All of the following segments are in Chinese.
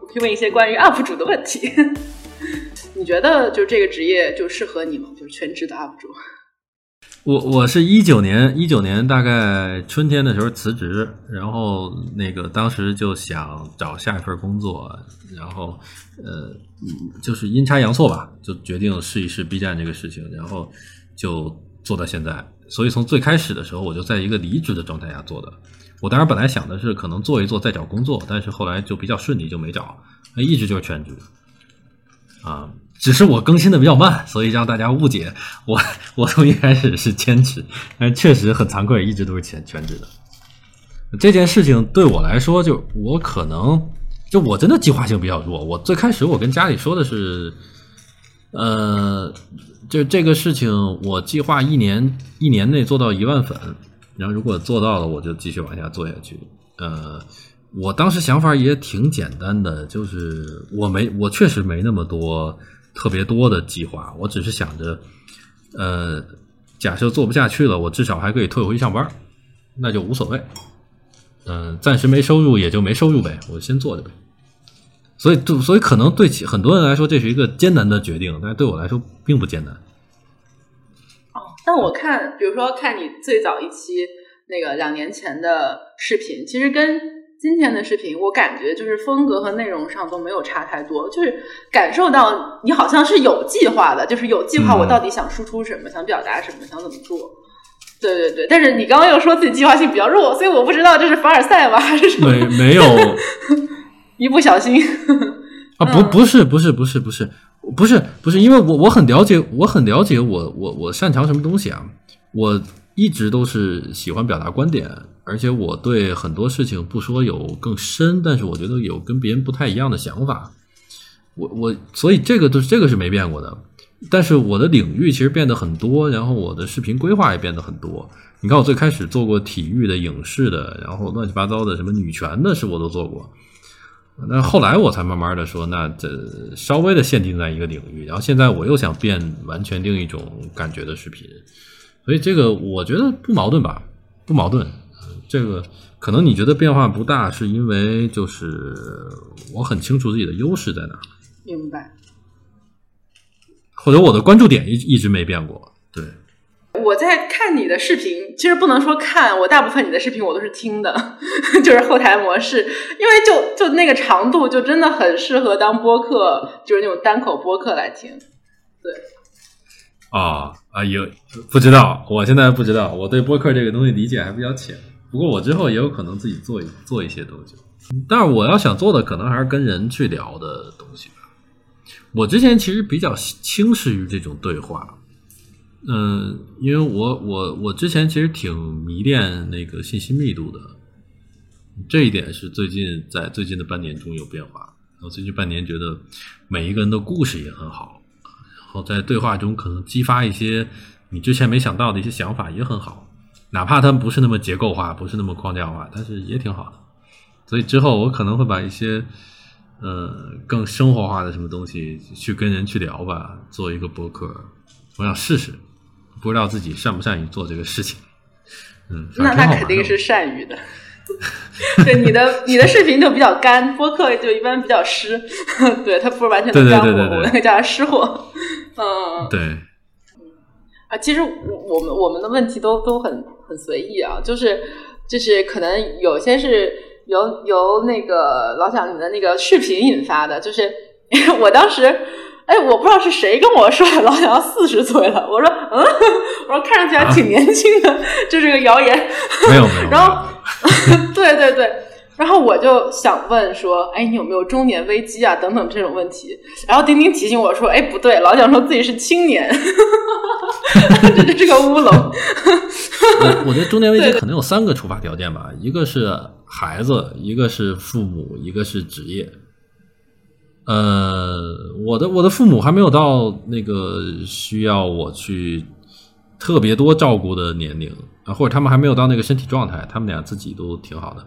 我可以问一些关于 UP 主的问题。你觉得就这个职业就适合你吗？就是全职的 UP 主？我我是一九年一九年大概春天的时候辞职，然后那个当时就想找下一份工作，然后呃就是阴差阳错吧，就决定试一试 B 站这个事情，然后就做到现在。所以从最开始的时候，我就在一个离职的状态下做的。我当时本来想的是可能做一做再找工作，但是后来就比较顺利，就没找，一直就是全职。啊，只是我更新的比较慢，所以让大家误解我。我从一开始是兼职，但确实很惭愧，一直都是全全职的。这件事情对我来说，就我可能就我真的计划性比较弱。我最开始我跟家里说的是，呃，就这个事情，我计划一年一年内做到一万粉。然后如果做到了，我就继续往下做下去。呃，我当时想法也挺简单的，就是我没，我确实没那么多特别多的计划，我只是想着，呃，假设做不下去了，我至少还可以退回去上班，那就无所谓。嗯，暂时没收入也就没收入呗，我先做着呗。所以，所以可能对很多人来说这是一个艰难的决定，但是对我来说并不艰难。哦但我看，比如说看你最早一期那个两年前的视频，其实跟今天的视频，我感觉就是风格和内容上都没有差太多，就是感受到你好像是有计划的，就是有计划我到底想输出什么，想表达什么，想怎么做。对对对，但是你刚刚又说自己计划性比较弱，所以我不知道这是凡尔赛吗还是什么？没没有，一不小心啊，不不是不是不是不是。不是不是，因为我我很了解，我很了解我我我擅长什么东西啊！我一直都是喜欢表达观点，而且我对很多事情不说有更深，但是我觉得有跟别人不太一样的想法。我我所以这个都是这个是没变过的，但是我的领域其实变得很多，然后我的视频规划也变得很多。你看我最开始做过体育的、影视的，然后乱七八糟的什么女权的事我都做过。那后来我才慢慢的说，那这稍微的限定在一个领域，然后现在我又想变完全另一种感觉的视频，所以这个我觉得不矛盾吧，不矛盾。这个可能你觉得变化不大，是因为就是我很清楚自己的优势在哪。明白。或者我的关注点一一直没变过，对。我在看你的视频，其实不能说看，我大部分你的视频我都是听的，就是后台模式，因为就就那个长度就真的很适合当播客，就是那种单口播客来听。对。啊啊有不知道，我现在不知道，我对播客这个东西理解还比较浅。不过我之后也有可能自己做一做一些东西，但是我要想做的可能还是跟人去聊的东西吧。我之前其实比较轻视于这种对话。嗯，因为我我我之前其实挺迷恋那个信息密度的，这一点是最近在最近的半年中有变化。然后最近半年觉得每一个人的故事也很好，然后在对话中可能激发一些你之前没想到的一些想法也很好，哪怕它不是那么结构化，不是那么框架化，但是也挺好的。所以之后我可能会把一些呃更生活化的什么东西去跟人去聊吧，做一个博客，我想试试。不知道自己善不善于做这个事情，嗯，那他肯定是善于的。对你的你的视频就比较干，播客就一般比较湿。对他不是完全的干货，我那个叫湿货。嗯，对。啊，其实我我们我们的问题都都很很随意啊，就是就是可能有些是由由那个老蒋你的那个视频引发的，就是 我当时。哎，我不知道是谁跟我说老蒋要四十岁了。我说，嗯，我说看上去还挺年轻的，这是个谣言。没有 没有。然后，对对对，然后我就想问说，哎，你有没有中年危机啊？等等这种问题。然后丁丁提醒我说，哎，不对，老蒋说自己是青年，这就是个乌龙。我 我觉得中年危机可能有三个触发条件吧，一个是孩子，一个是父母，一个是职业。呃，我的我的父母还没有到那个需要我去特别多照顾的年龄啊，或者他们还没有到那个身体状态，他们俩自己都挺好的。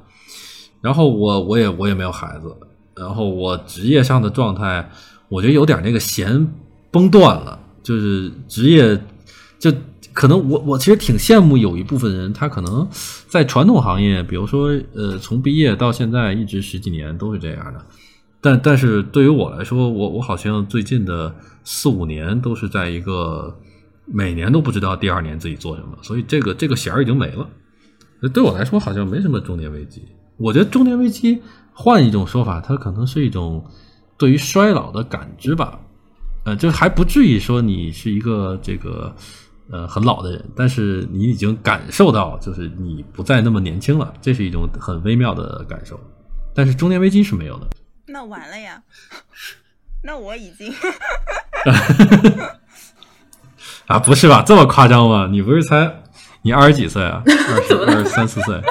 然后我我也我也没有孩子，然后我职业上的状态，我觉得有点那个弦崩断了，就是职业就可能我我其实挺羡慕有一部分人，他可能在传统行业，比如说呃从毕业到现在一直十几年都是这样的，但但是对于我来说，我我好像最近的四五年都是在一个每年都不知道第二年自己做什么，所以这个这个弦儿已经没了。对我来说好像没什么中年危机。我觉得中年危机换一种说法，它可能是一种对于衰老的感知吧。呃，就还不至于说你是一个这个呃很老的人，但是你已经感受到就是你不再那么年轻了，这是一种很微妙的感受。但是中年危机是没有的。那完了呀！那我已经 啊，不是吧？这么夸张吗？你不是才你二十几岁啊？二十二十三四岁。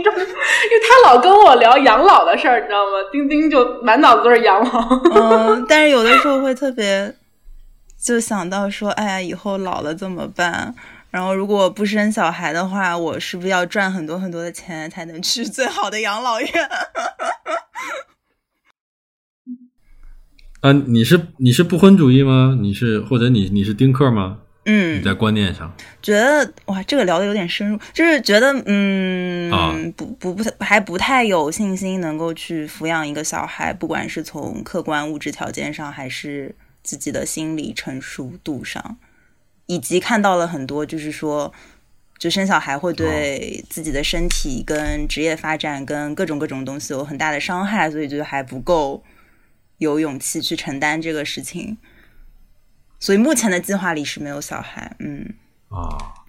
因为他老跟我聊养老的事儿，你知道吗？丁丁就满脑子都是养老。嗯，但是有的时候会特别就想到说，哎呀，以后老了怎么办？然后如果不生小孩的话，我是不是要赚很多很多的钱才能去最好的养老院？啊，你是你是不婚主义吗？你是或者你你是丁克吗？嗯，你在观念上。觉得哇，这个聊的有点深入，就是觉得嗯，啊。不不不还不太有信心能够去抚养一个小孩，不管是从客观物质条件上，还是自己的心理成熟度上，以及看到了很多，就是说，就生小孩会对自己的身体、跟职业发展、跟各种各种东西有很大的伤害，所以觉得还不够有勇气去承担这个事情。所以目前的计划里是没有小孩，嗯，啊，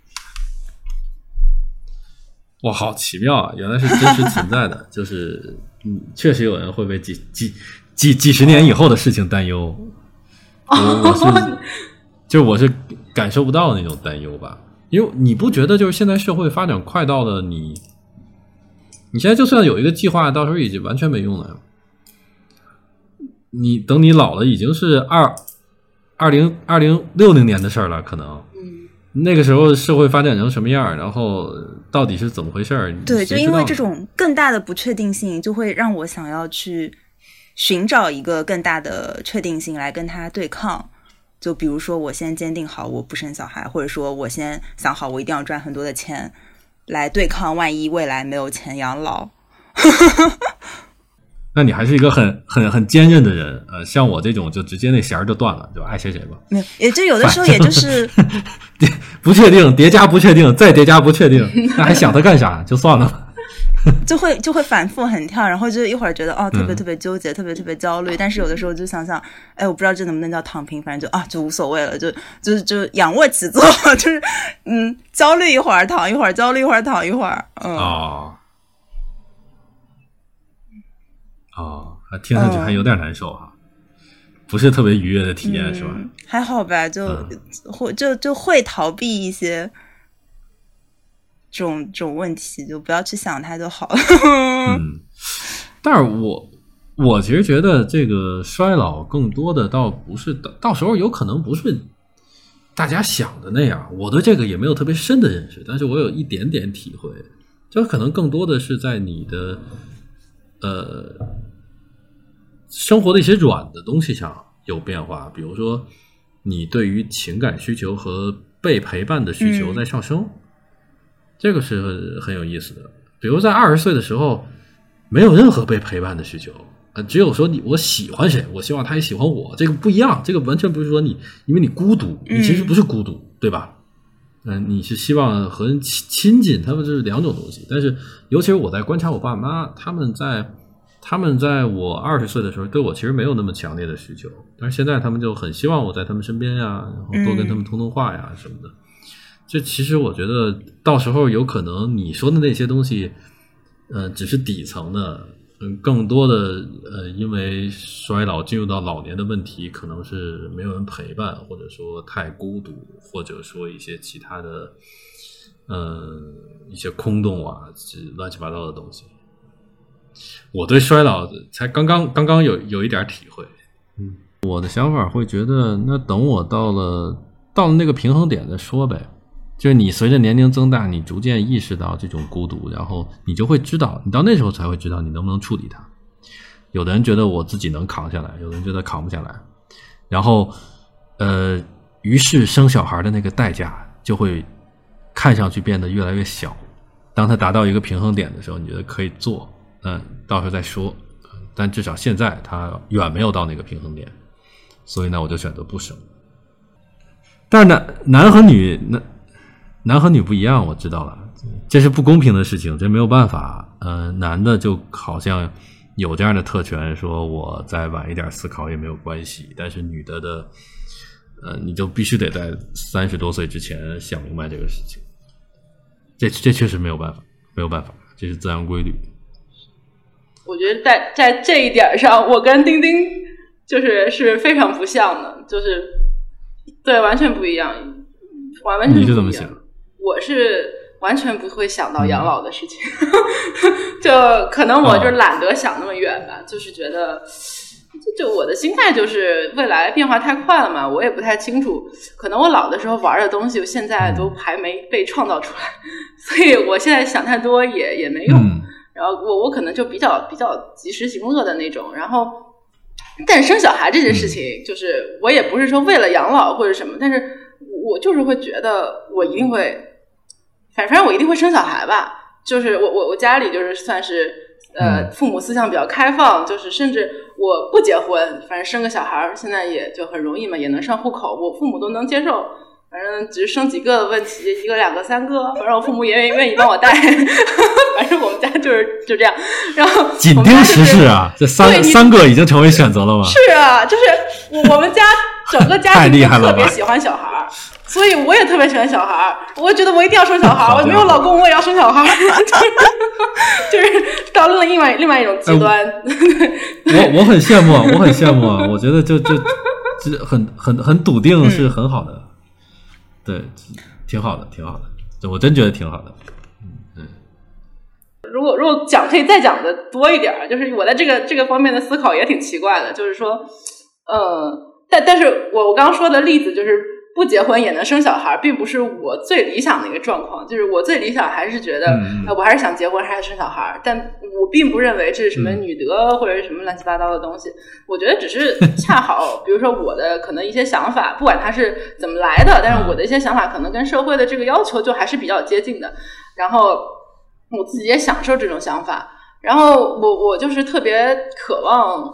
哇，好奇妙啊！原来是真实存在的，就是嗯，确实有人会为几几几几十年以后的事情担忧。我我是 就是我是感受不到那种担忧吧，因为你不觉得就是现在社会发展快到了你，你现在就算有一个计划，到时候已经完全没用了。你等你老了，已经是二二零二零六零年的事儿了，可能。那个时候社会发展成什么样儿，然后到底是怎么回事儿？对，就因为这种更大的不确定性，就会让我想要去寻找一个更大的确定性来跟它对抗。就比如说，我先坚定好我不生小孩，或者说我先想好我一定要赚很多的钱来对抗，万一未来没有钱养老。那你还是一个很很很坚韧的人，呃，像我这种就直接那弦儿就断了，就爱谁谁吧。没有，也就有的时候，也就是 不确定，叠加不确定，再叠加不确定，那还想它干啥？就算了吧。就会就会反复横跳，然后就一会儿觉得哦特别嗯特别纠结，特别特别焦虑，但是有的时候就想想，哎，我不知道这能不能叫躺平，反正就啊就无所谓了，就就就仰卧起坐，就是嗯焦虑一会儿躺一会儿，焦虑一会儿躺一会儿，嗯，哦，哦，还听上去还有点难受哈，不是特别愉悦的体验、是吧？嗯还好吧，就嗯会就就会逃避一些这种这种问题，就不要去想它就好了。嗯，但是我我其实觉得这个衰老更多的倒不是到到时候有可能不是大家想的那样。我对这个也没有特别深的认识，但是我有一点点体会，就可能更多的是在你的呃生活的一些软的东西上有变化，比如说你对于情感需求和被陪伴的需求嗯在上升。这个是很很有意思的。比如在二十岁的时候，没有任何被陪伴的需求，呃，只有说你我喜欢谁，我希望他也喜欢我，这个不一样，这个完全不是说你因为你孤独，你其实不是孤独，对吧？嗯、你是希望和人亲亲近，他们这是两种东西。但是，尤其是我在观察我爸妈，他们在他们在我二十岁的时候，对我其实没有那么强烈的需求，但是现在他们就很希望我在他们身边呀，然后多跟他们通通话呀什么的。这其实我觉得，到时候有可能你说的那些东西，呃，只是底层的，嗯，更多的呃，因为衰老进入到老年的问题，可能是没有人陪伴，或者说太孤独，或者说一些其他的，呃，一些空洞啊，这乱七八糟的东西。我对衰老才刚刚刚刚有有一点体会，嗯，我的想法会觉得，那等我到了到了那个平衡点再说呗。就是你随着年龄增大，你逐渐意识到这种孤独，然后你就会知道，你到那时候才会知道你能不能处理它。有的人觉得我自己能扛下来，有的人觉得扛不下来，然后呃，于是生小孩的那个代价就会看上去变得越来越小。当他达到一个平衡点的时候，你觉得可以做，嗯，到时候再说。但至少现在他远没有到那个平衡点，所以呢，我就选择不生。但是男男和女男男和女不一样，我知道了，这是不公平的事情，这没有办法。呃，男的就好像有这样的特权，说我再晚一点思考也没有关系。但是女的的，呃，你就必须得在三十多岁之前想明白这个事情。这这确实没有办法，没有办法，这是自然规律。我觉得在在这一点上，我跟丁丁就是是非常不像的，就是对完全不一样，完完全你是怎么想？我是完全不会想到养老的事情，就可能我就懒得想那么远吧，就是觉得就就我的心态就是未来变化太快了嘛，我也不太清楚，可能我老的时候玩的东西，现在都还没被创造出来，所以我现在想太多也也没用。然后我我可能就比较比较及时行乐的那种，然后，但生小孩这件事情，就是我也不是说为了养老或者什么，但是我就是会觉得我一定会，反反正我一定会生小孩吧。就是我我我家里就是算是呃父母思想比较开放，就是甚至我不结婚，反正生个小孩现在也就很容易嘛，也能上户口，我父母都能接受。反正只是生几个的问题，一个、两个、三个，反正我父母也愿意帮我带。反正我们家就是就这样。然后紧盯时事啊，这三三个已经成为选择了吗？是啊，就是我我们家 整个家庭特别喜欢小孩儿，所以我也特别喜欢小孩儿。我觉得我一定要生小孩儿，我没有老公我也要生小孩儿，就是到了另外另外一种极端。我我很羡慕，我很羡慕啊！我觉得就就就很很很笃定是很好的。对，挺好的，挺好的，我真觉得挺好的。嗯，如果如果讲可以再讲的多一点，就是我在这个这个方面的思考也挺奇怪的，就是说，呃，但但是我我刚刚说的例子就是。不结婚也能生小孩，并不是我最理想的一个状况。就是我最理想还是觉得，我还是想结婚，还是生小孩。但我并不认为这是什么女德或者什么乱七八糟的东西。我觉得只是恰好，比如说我的可能一些想法，不管它是怎么来的，但是我的一些想法可能跟社会的这个要求就还是比较接近的。然后我自己也享受这种想法。然后我我就是特别渴望，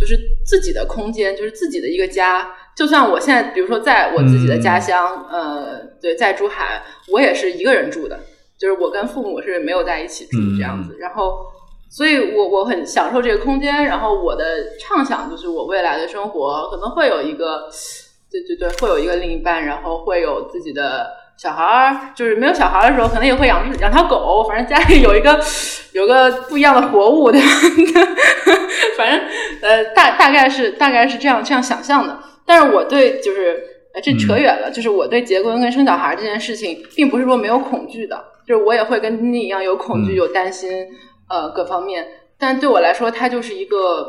就是自己的空间，就是自己的一个家。就算我现在，比如说在我自己的家乡，呃，对，在珠海，我也是一个人住的，就是我跟父母是没有在一起住这样子。然后，所以我我很享受这个空间。然后我的畅想就是我未来的生活可能会有一个，对对对，会有一个另一半，然后会有自己的小孩儿。就是没有小孩的时候，可能也会养养条狗，反正家里有一个有个不一样的活物，对吧？反正呃，大大概是大概是这样这样想象的。但是我对就是这扯远了，就是我对结婚跟生小孩这件事情，并不是说没有恐惧的，就是我也会跟你一样有恐惧、有担心，呃，各方面。但对我来说，它就是一个，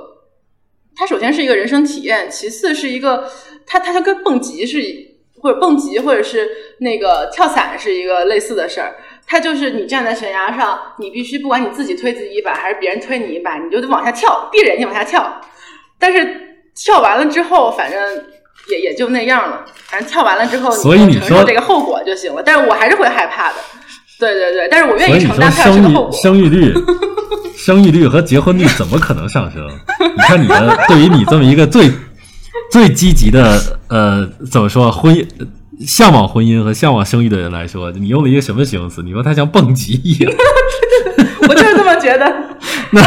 它首先是一个人生体验，其次是一个，它它就跟蹦极是，或者蹦极或者是那个跳伞是一个类似的事儿。它就是你站在悬崖上，你必须不管你自己推自己一把，还是别人推你一把，你就得往下跳，闭着眼睛往下跳。但是。跳完了之后，反正也也就那样了。反正跳完了之后，所以你承受这个后果就行了。但是我还是会害怕的。对对对，但是我愿意承担下这个后果。生育率，生育率和结婚率怎么可能上升？你看你的，对于你这么一个最最积极的呃，怎么说婚姻？向往婚姻和向往生育的人来说，你用了一个什么形容词？你说他像蹦极一样。我就是这么觉得。那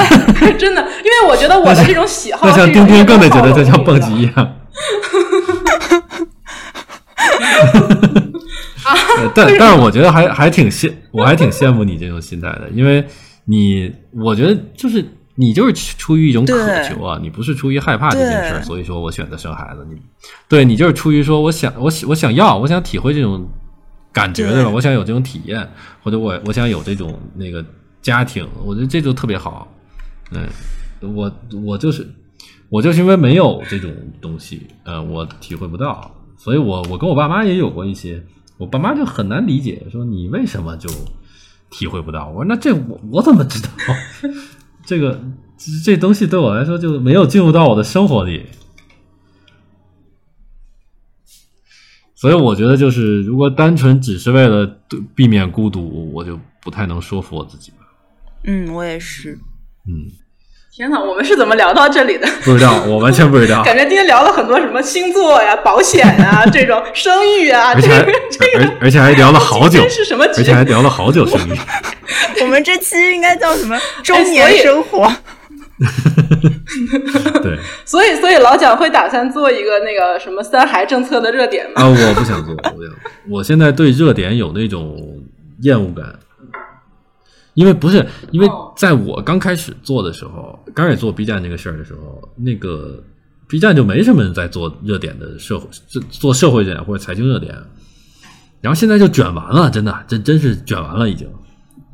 真的，因为我觉得我的这种喜好，那像丁丁更得觉得这像蹦极一样。但但是我觉得还还挺羡，我还挺羡慕你这种心态的，因为你，我觉得就是。你就是出于一种渴求啊，你不是出于害怕这件事儿，所以说我选择生孩子。你，对你就是出于说我想我我想要我想体会这种感觉对吧？我想有这种体验，或者我我想有这种那个家庭，我觉得这就特别好。嗯，我我就是我就是因为没有这种东西，呃，我体会不到，所以我我跟我爸妈也有过一些。我爸妈就很难理解，说你为什么就体会不到？我说那这我我怎么知道？这个这东西对我来说就没有进入到我的生活里。所以我觉得，就是如果单纯只是为了避免孤独，我就不太能说服我自己吧。嗯，我也是。嗯，天哪，我们是怎么聊到这里的？不知道，我完全不知道。感觉今天聊了很多什么星座呀、保险啊、这种生育啊，而且还而而且还聊了好久，是什么？而且还聊了好久生育。我们这期应该叫什么？中年生活。对，所以所以老蒋会打算做一个那个什么三孩政策的热点吗？啊，我不想做，我不想。我现在对热点有那种厌恶感，因为不是因为在我刚开始做的时候，刚开始做 B 站这个事儿的时候，那个 B 站就没什么人在做热点的社会，做社会热点或者财经热点，然后现在就卷完了，真的，真真是卷完了已经。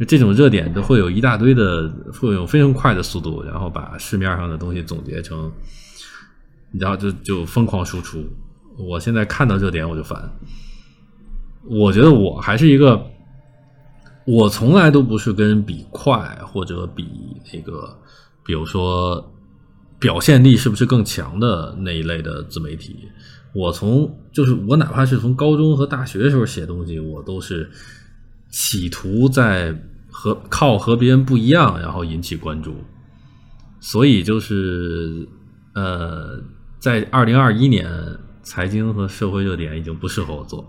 这种热点都会有一大堆的，会用非常快的速度，然后把市面上的东西总结成，然后就就疯狂输出。我现在看到热点我就烦。我觉得我还是一个，我从来都不是跟比快或者比那个，比如说表现力是不是更强的那一类的自媒体。我从就是我哪怕是从高中和大学的时候写东西，我都是。企图在和靠和别人不一样，然后引起关注，所以就是呃，在二零二一年，财经和社会热点已经不适合我做了，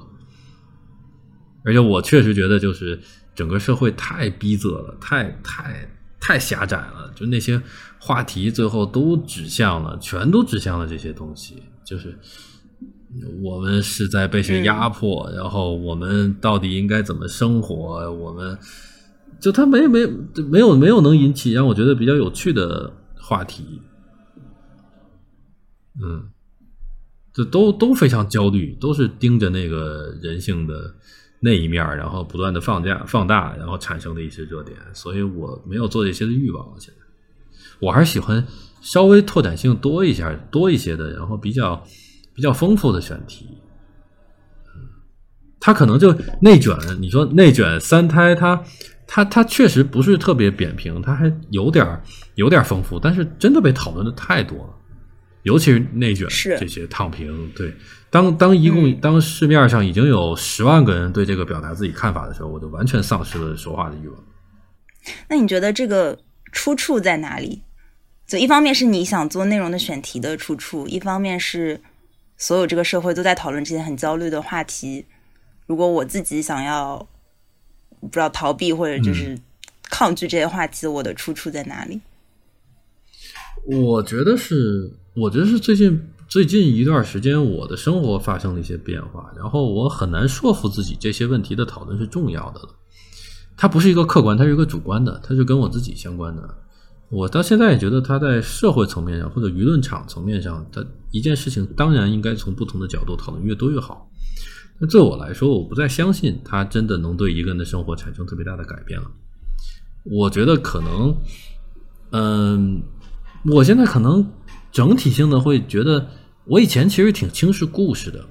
而且我确实觉得，就是整个社会太逼仄了，太太太狭窄了，就那些话题最后都指向了，全都指向了这些东西，就是。我们是在被谁压迫？然后我们到底应该怎么生活？我们就他没没没有没有能引起让我觉得比较有趣的话题，嗯，这都都非常焦虑，都是盯着那个人性的那一面，然后不断的放大放大，然后产生的一些热点，所以我没有做这些的欲望了。现在我还是喜欢稍微拓展性多一下多一些的，然后比较。比较丰富的选题，嗯，他可能就内卷。你说内卷三胎，他他他确实不是特别扁平，他还有点有点丰富，但是真的被讨论的太多了，尤其是内卷这些躺平。对，当当一共当市面上已经有十万个人对这个表达自己看法的时候，我就完全丧失了说话的欲望。那你觉得这个出处在哪里？就一方面是你想做内容的选题的出处，一方面是。所有这个社会都在讨论这些很焦虑的话题。如果我自己想要不知道逃避或者就是抗拒这些话题，我的出处在哪里？我觉得是，我觉得是最近最近一段时间我的生活发生了一些变化，然后我很难说服自己这些问题的讨论是重要的了。它不是一个客观，它是一个主观的，它是跟我自己相关的。我到现在也觉得，他在社会层面上或者舆论场层面上，他一件事情当然应该从不同的角度讨论，越多越好。那对我来说，我不再相信他真的能对一个人的生活产生特别大的改变了。我觉得可能，嗯，我现在可能整体性的会觉得，我以前其实挺轻视故事的。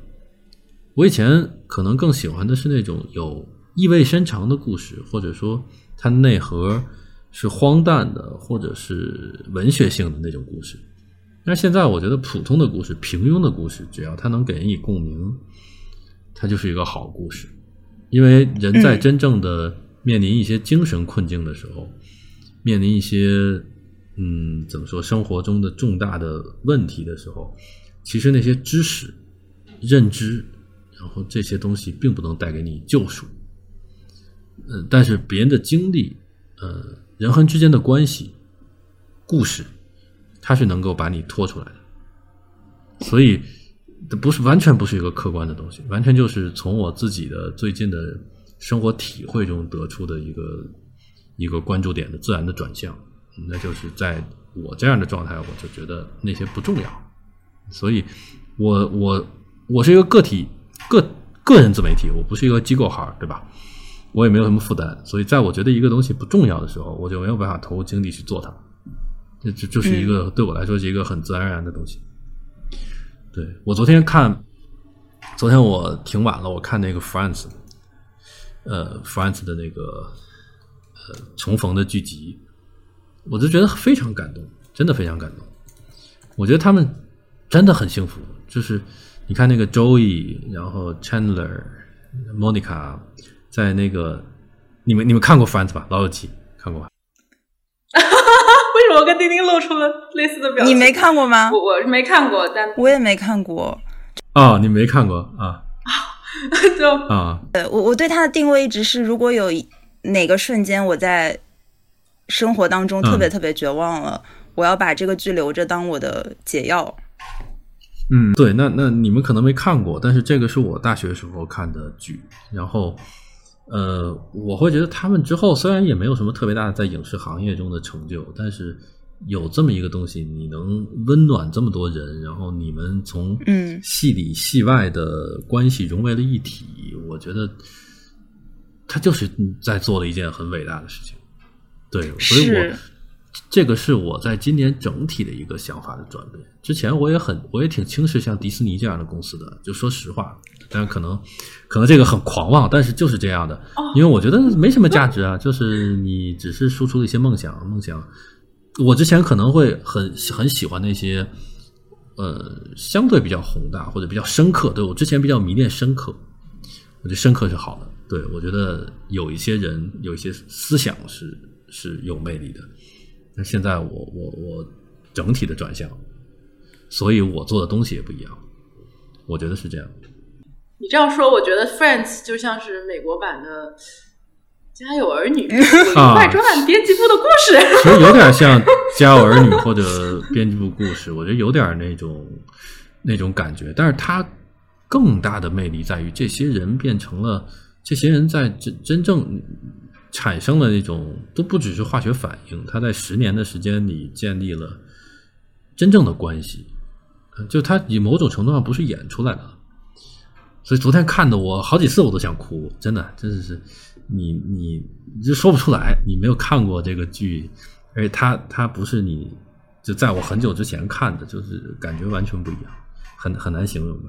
我以前可能更喜欢的是那种有意味深长的故事，或者说它内核。是荒诞的，或者是文学性的那种故事。但是现在我觉得，普通的故事、平庸的故事，只要它能给人以共鸣，它就是一个好故事。因为人在 真正的面临一些精神困境的时候，面临一些嗯，怎么说，生活中的重大的问题的时候，其实那些知识、认知，然后这些东西并不能带给你救赎。嗯，但是别人的经历，呃。人和人之间的关系、故事，它是能够把你拖出来的，所以这不是完全不是一个客观的东西，完全就是从我自己的最近的生活体会中得出的一个一个关注点的自然的转向。那就是在我这样的状态，我就觉得那些不重要，所以我我我是一个个体个个人自媒体，我不是一个机构号，对吧？我也没有什么负担，所以在我觉得一个东西不重要的时候，我就没有办法投入精力去做它。这这就是一个对我来说是一个很自然而然的东西。对我昨天看昨天我挺晚了，我看那个呃，Friends 的那个呃重逢的剧集，我就觉得非常感动，真的非常感动。我觉得他们真的很幸福，就是你看那个 Joey，然后 Chandler、Monica，在那个你们你们看过 Friends 吧？老友记看过吧？为什么跟丁丁露出了类似的表情？你没看过吗？我我是没看过，但我也没看过。啊，你没看过啊？就啊，呃，我我对他的定位一直是，如果有哪个瞬间我在生活当中特别嗯特别绝望了，我要把这个剧留着当我的解药。嗯，对，那那你们可能没看过，但是这个是我大学时候看的剧，然后，呃，我会觉得他们之后虽然也没有什么特别大的在影视行业中的成就，但是有这么一个东西，你能温暖这么多人，然后你们从嗯戏里戏外的关系融为了一体，我觉得他就是在做了一件很伟大的事情。对，所以我这个是我在今年整体的一个想法的转变。之前我也很，我也挺轻视像迪士尼这样的公司的，就说实话，但可能可能这个很狂妄，但是就是这样的，因为我觉得没什么价值啊，就是你只是输出了一些梦想，梦想。我之前可能会很很喜欢那些，呃，相对比较宏大或者比较深刻。对我之前比较迷恋深刻，我觉得深刻是好的。对我觉得有一些人有一些思想是是有魅力的。那现在我我我整体的转向，所以我做的东西也不一样。我觉得是这样。你这样说，我觉得 Friends 就像是美国版的《家有儿女》啊外传编辑部的故事。其实有点像《家有儿女》或者编辑部故事，我觉得有点那种那种感觉。但是它更大的魅力在于，这些人变成了这些人在真真正产生了那种都不只是化学反应，他在十年的时间里建立了真正的关系，就他以某种程度上不是演出来的。所以昨天看的我好几次我都想哭，真的，真的是你你你就说不出来，你没有看过这个剧，而且它它不是你就在我很久之前看的，就是感觉完全不一样，很很难形容的。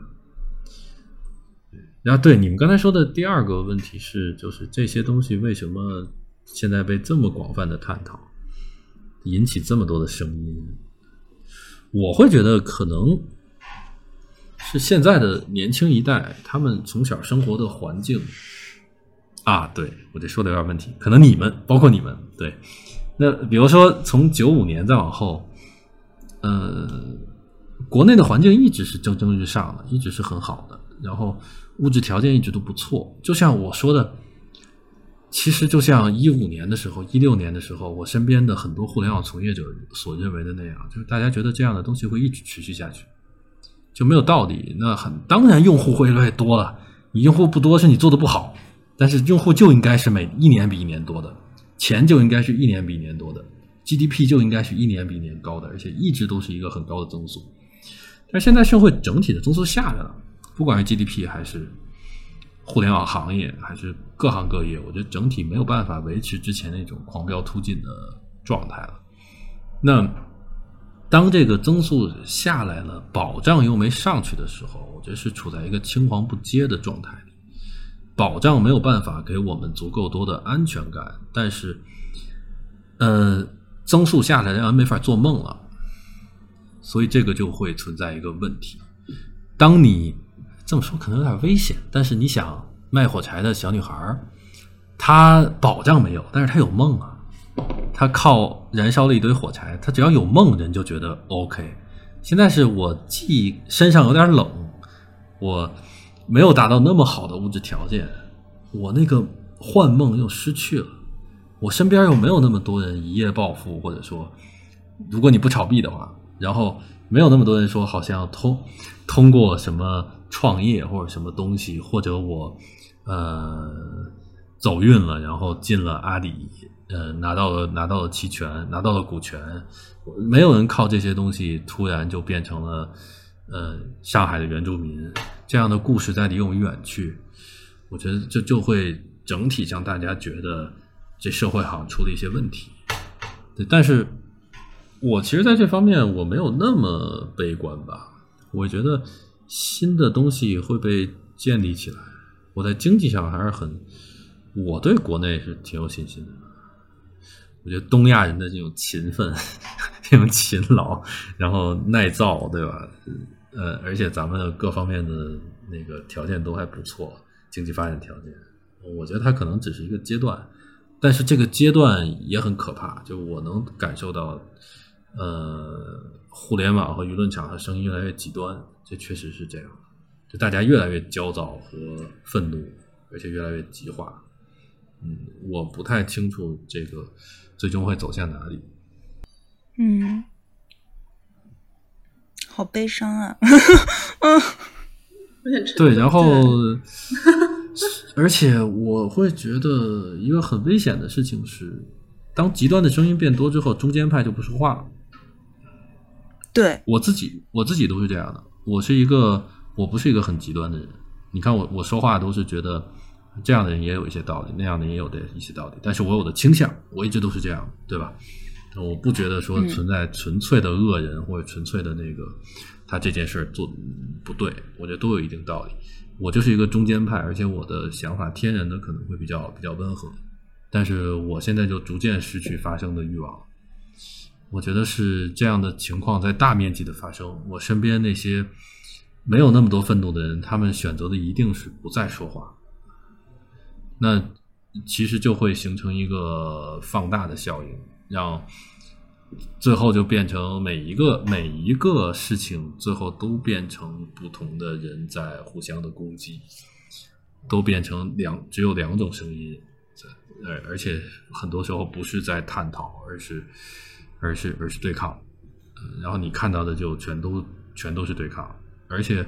然后对你们刚才说的第二个问题是，就是这些东西为什么现在被这么广泛的探讨，引起这么多的声音？我会觉得可能是现在的年轻一代，他们从小生活的环境啊，对我这说的有点问题，可能你们包括你们对，那比如说从九五年再往后，呃，国内的环境一直是蒸蒸日上的，一直是很好的，然后物质条件一直都不错，就像我说的。其实就像一五年的时候、一六年的时候，我身边的很多互联网从业者所认为的那样，就是大家觉得这样的东西会一直持续下去，就没有道理。那很当然，用户会越来越多了。你用户不多是你做的不好，但是用户就应该是每一年比一年多的，钱就应该是一年比一年多的，GDP 就应该是一年比一年高的，而且一直都是一个很高的增速。但现在社会整体的增速下来了，不管是 GDP 还是互联网行业还是各行各业，我觉得整体没有办法维持之前那种狂飙突进的状态了。那当这个增速下来了，保障又没上去的时候，我觉得是处在一个青黄不接的状态里。保障没有办法给我们足够多的安全感，但是，呃，增速下来让人没法做梦了，所以这个就会存在一个问题。当你这么说可能有点危险，但是你想卖火柴的小女孩，她保障没有，但是她有梦啊，她靠燃烧了一堆火柴，她只要有梦，人就觉得 OK。现在是我既身上有点冷，我没有达到那么好的物质条件，我那个幻梦又失去了，我身边又没有那么多人一夜暴富，或者说，如果你不炒币的话，然后没有那么多人说好像通通过什么创业或者什么东西，或者我呃走运了，然后进了阿里，呃拿到了拿到了期权，拿到了股权，没有人靠这些东西突然就变成了呃上海的原住民，这样的故事在离我们远去，我觉得这就会整体让大家觉得这社会好像出了一些问题。对，但是我其实在这方面我没有那么悲观吧，我觉得新的东西会被建立起来。我在经济上还是很，我对国内是挺有信心的。我觉得东亚人的这种勤奋、这种勤劳，然后耐造，对吧？呃，而且咱们各方面的那个条件都还不错，经济发展条件，我觉得它可能只是一个阶段，但是这个阶段也很可怕。就我能感受到，呃，互联网和舆论场的声音越来越极端，这确实是这样。就大家越来越焦躁和愤怒，而且越来越极化。嗯，我不太清楚这个最终会走向哪里。嗯。好悲伤啊！嗯，对，然后，而且我会觉得一个很危险的事情是，当极端的声音变多之后，中间派就不说话了。对我自己，我自己都是这样的。我是一个，我不是一个很极端的人。你看，我我说话都是觉得这样的人也有一些道理，那样的人也有的一些道理。但是我有的倾向，我一直都是这样，对吧？我不觉得说存在纯粹的恶人或者纯粹的那个他这件事做不对，我觉得都有一定道理。我就是一个中间派，而且我的想法天然的可能会比较比较温和，但是我现在就逐渐失去发声的欲望。我觉得是这样的情况在大面积的发生。我身边那些没有那么多愤怒的人，他们选择的一定是不再说话。那其实就会形成一个放大的效应。让最后就变成每一个每一个事情，最后都变成不同的人在互相的攻击，都变成两只有两种声音，而而且很多时候不是在探讨，而是而是而是对抗，然后你看到的就全都全都是对抗，而且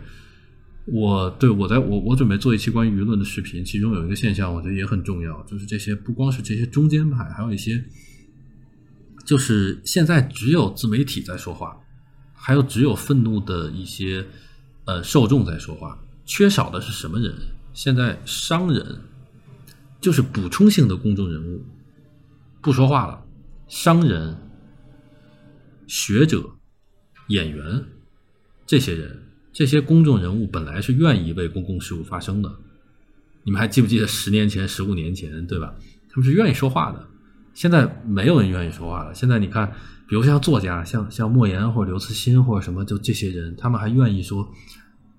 我对我在我我准备做一期关于舆论的视频，其中有一个现象，我觉得也很重要，就是这些不光是这些中间派，还有一些。就是现在只有自媒体在说话，还有只有愤怒的一些呃受众在说话，缺少的是什么人？现在商人就是补充性的公众人物不说话了，商人、学者、演员这些人，这些公众人物本来是愿意为公共事务发声的，你们还记不记得十年前、十五年前，对吧？他们是愿意说话的。现在没有人愿意说话了。现在你看，比如像作家，像像莫言或者刘慈欣或者什么，就这些人，他们还愿意说，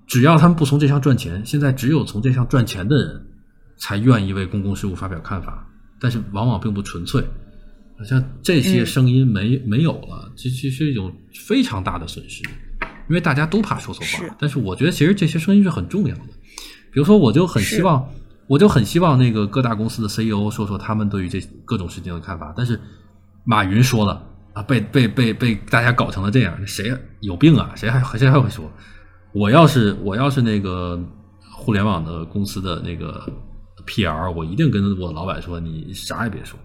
只要他们不从这项赚钱。现在只有从这项赚钱的人，才愿意为公共事务发表看法。但是往往并不纯粹，像这些声音没没有了，这其实是一种非常大的损失，因为大家都怕说错话。但是我觉得其实这些声音是很重要的。比如说，我就很希望。我就很希望那个各大公司的 CEO 说说他们对于这各种事情的看法，但是马云说了啊，被被被被大家搞成了这样，谁有病啊？谁还谁还会说？我要是我要是那个互联网的公司的那个 PR，我一定跟我老板说，你啥也别说，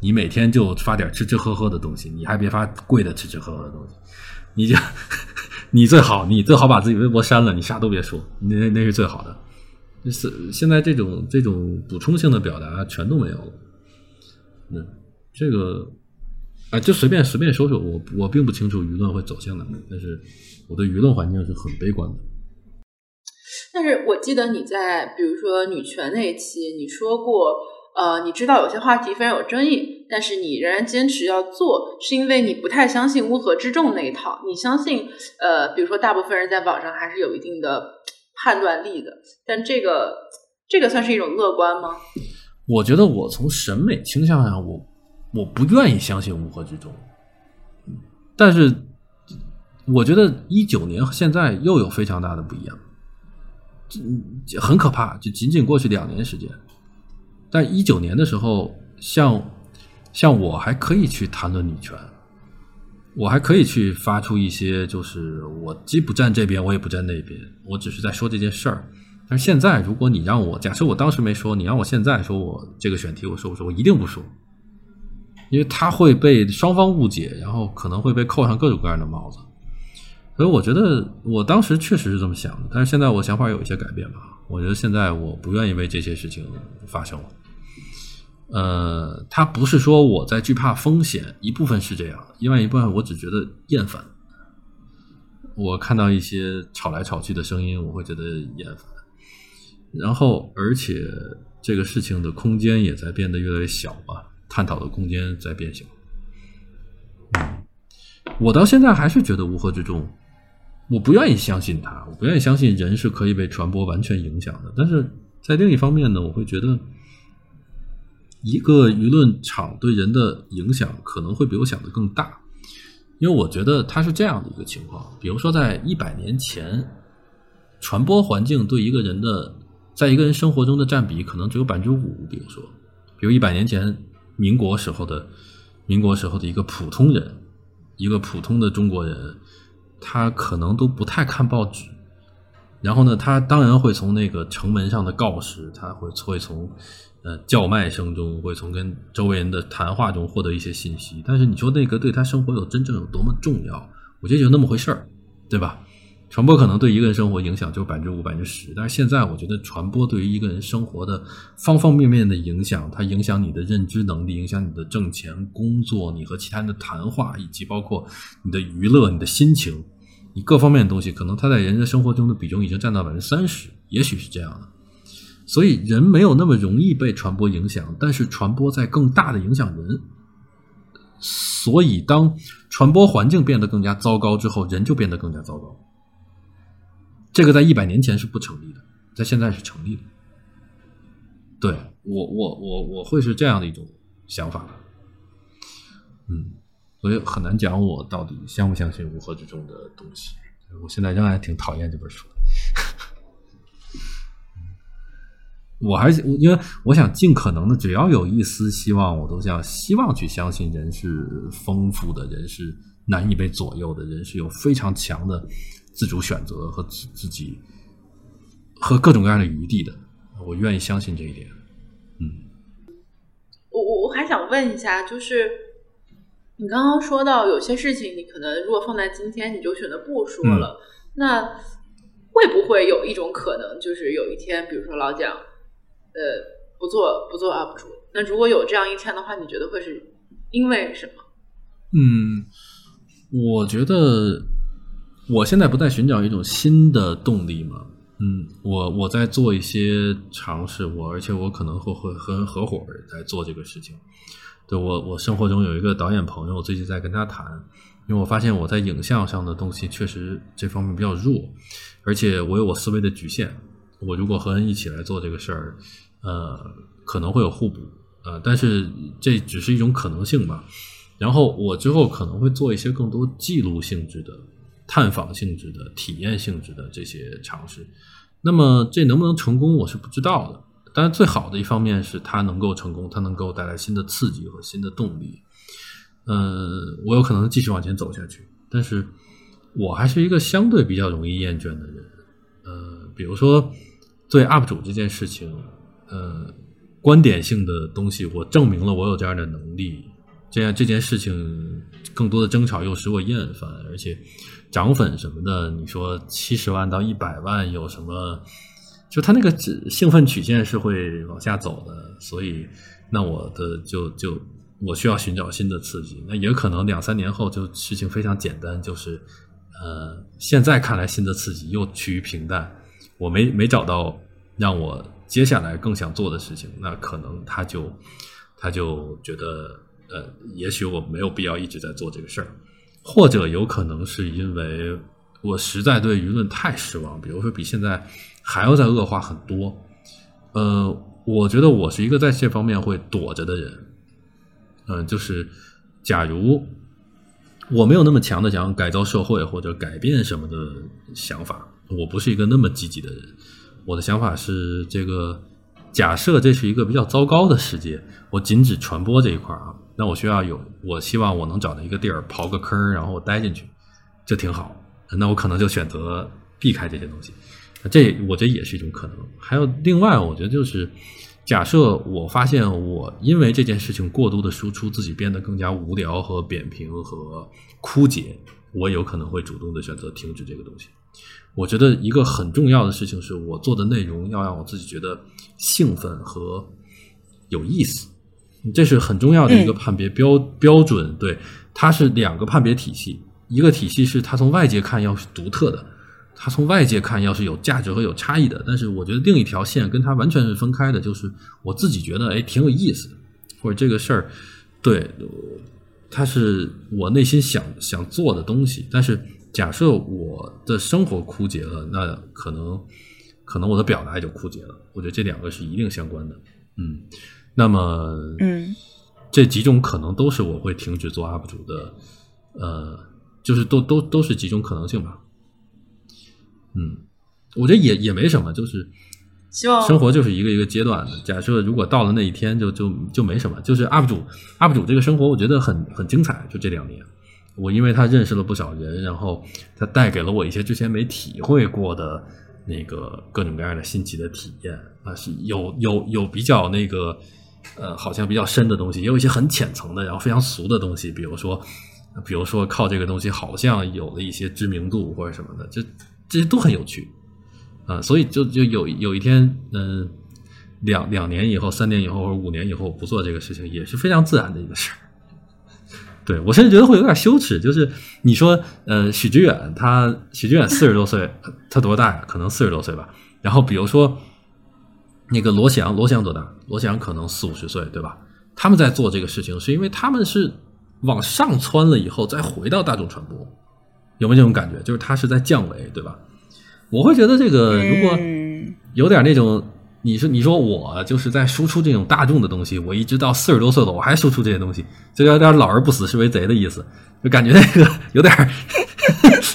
你每天就发点吃吃喝喝的东西，你还别发贵的吃吃喝喝的东西，你就 你最好你最好把自己微博删了，你啥都别说，那那是最好的。就是现在这种这种补充性的表达全都没有了，嗯，这个啊，就随便随便说说，我我并不清楚舆论会走向哪里，但是我对舆论环境是很悲观的。但是我记得你在比如说女权那一期，你说过，呃，你知道有些话题非常有争议，但是你仍然坚持要做，是因为你不太相信乌合之众那一套，你相信，呃，比如说大部分人在网上还是有一定的。判断力的，但这个这个算是一种乐观吗？我觉得我从审美倾向上，我我不愿意相信乌合之众。但是我觉得一九年和现在又有非常大的不一样，这很可怕。就仅仅过去两年时间，但一九年的时候，像像我还可以去谈论女权。我还可以去发出一些，就是我既不站这边，我也不站那边，我只是在说这件事儿。但是现在，如果你让我假设我当时没说，你让我现在说我这个选题，我说不说？我一定不说，因为他会被双方误解，然后可能会被扣上各种各样的帽子。所以我觉得我当时确实是这么想的，但是现在我想法有一些改变吧。我觉得现在我不愿意为这些事情发生了。呃，他不是说我在惧怕风险，一部分是这样，另外一部分我只觉得厌烦。我看到一些吵来吵去的声音，我会觉得厌烦。然后，而且这个事情的空间也在变得越来越小吧，探讨的空间在变小。我到现在还是觉得乌合之众，我不愿意相信它，我不愿意相信人是可以被传播完全影响的。但是在另一方面呢，我会觉得。一个舆论场对人的影响可能会比我想的更大，因为我觉得它是这样的一个情况。比如说，在一百年前，传播环境对一个人的，在一个人生活中的占比可能只有百分之五。比如说，比如一百年前民国时候的民国时候的一个普通人，一个普通的中国人，他可能都不太看报纸。然后呢，他当然会从那个城门上的告示，他会会从。呃，叫卖声中会从跟周围人的谈话中获得一些信息，但是你说那个对他生活有真正有多么重要？我觉得就那么回事儿，对吧？传播可能对一个人生活影响就百分之五、百分之十，但是现在我觉得传播对于一个人生活的方方面面的影响，它影响你的认知能力，影响你的挣钱、工作，你和其他人的谈话，以及包括你的娱乐、你的心情，你各方面的东西，可能它在人的生活中的比重已经占到百分之三十，也许是这样的。所以人没有那么容易被传播影响，但是传播在更大的影响人。所以当传播环境变得更加糟糕之后，人就变得更加糟糕。这个在一百年前是不成立的，在现在是成立的。对我，我，我，我会是这样的一种想法。嗯，所以很难讲我到底相不相信乌合之众的东西。我现在仍然挺讨厌这本书。我还是因为我想尽可能的，只要有一丝希望，我都想希望去相信人是丰富的，人是难以被左右的，人是有非常强的自主选择和自自己和各种各样的余地的。我愿意相信这一点。嗯，我我我还想问一下，就是你刚刚说到有些事情，你可能如果放在今天，你就选择不说了。那会不会有一种可能，就是有一天，比如说老蒋？呃，不做不做 UP 主。那如果有这样一天的话，你觉得会是因为什么？嗯，我觉得我现在不在寻找一种新的动力吗。嗯，我我在做一些尝试，我而且我可能会会和合伙人在做这个事情。对我，我生活中有一个导演朋友，最近在跟他谈，因为我发现我在影像上的东西确实这方面比较弱，而且我有我思维的局限。我如果和人一起来做这个事儿，呃，可能会有互补，呃，但是这只是一种可能性吧。然后我之后可能会做一些更多记录性质的、探访性质的、体验性质的这些尝试。那么这能不能成功，我是不知道的。但是最好的一方面是它能够成功，它能够带来新的刺激和新的动力。嗯，我有可能继续往前走下去，但是我还是一个相对比较容易厌倦的人。呃，比如说。作为 UP 主这件事情，呃，观点性的东西，我证明了我有这样的能力。这样这件事情，更多的争吵又使我厌烦，而且涨粉什么的，你说七十万到一百万有什么？就他那个兴奋曲线是会往下走的，所以那我的就就我需要寻找新的刺激。那也可能两三年后就事情非常简单，就是呃，现在看来新的刺激又趋于平淡。我没没找到让我接下来更想做的事情，那可能他就他就觉得呃，也许我没有必要一直在做这个事儿，或者有可能是因为我实在对舆论太失望，比如说比现在还要再恶化很多。呃，我觉得我是一个在这方面会躲着的人，嗯，就是假如我没有那么强的想改造社会或者改变什么的想法。我不是一个那么积极的人，我的想法是这个：假设这是一个比较糟糕的世界，我仅指传播这一块啊，那我需要有，我希望我能找到一个地儿刨个坑，然后我待进去，就挺好。那我可能就选择避开这些东西，这我觉得也是一种可能。还有另外，我觉得就是假设我发现我因为这件事情过度的输出，自己变得更加无聊和扁平和枯竭，我有可能会主动的选择停止这个东西。我觉得一个很重要的事情是我做的内容要让我自己觉得兴奋和有意思，这是很重要的一个判别标标准。对，它是两个判别体系。一个体系是它从外界看要是独特的，它从外界看要是有价值和有差异的，但是我觉得另一条线跟它完全是分开的，就是我自己觉得哎挺有意思，或者这个事儿对，它是我内心想想做的东西，但是假设我的生活枯竭了，那可能可能我的表达也就枯竭了。我觉得这两个是一定相关的，嗯，那么嗯。这几种可能都是我会停止做 UP 主的，呃，就是都都都是几种可能性吧。嗯，我觉得也也没什么，就是希望生活就是一个一个阶段的。假设如果到了那一天，就就就没什么。就是 UP 主 UP 主这个生活，我觉得很很精彩。就这两年，我因为他认识了不少人，然后他带给了我一些之前没体会过的那个各种各样的新奇的体验啊，是有有有比较那个。呃，好像比较深的东西，也有一些很浅层的，然后非常俗的东西，比如说，比如说靠这个东西好像有了一些知名度或者什么的，这这些都很有趣啊。所以就就有有一天，嗯，两两年以后、三年以后或者五年以后不做这个事情，也是非常自然的一个事儿。对我甚至觉得会有点羞耻，就是你说，呃，许知远他许知远四十多岁，他多大呀？可能四十多岁吧。然后比如说。那个罗翔，罗翔多大？罗翔可能四五十岁，对吧？他们在做这个事情，是因为他们是往上窜了以后再回到大众传播，有没有这种感觉？就是他是在降维，对吧？我会觉得这个如果有点那种，你说你说我就是在输出这种大众的东西，我一直到四十多岁了，我还输出这些东西，就有点老而不死是为贼的意思，就感觉那个有点。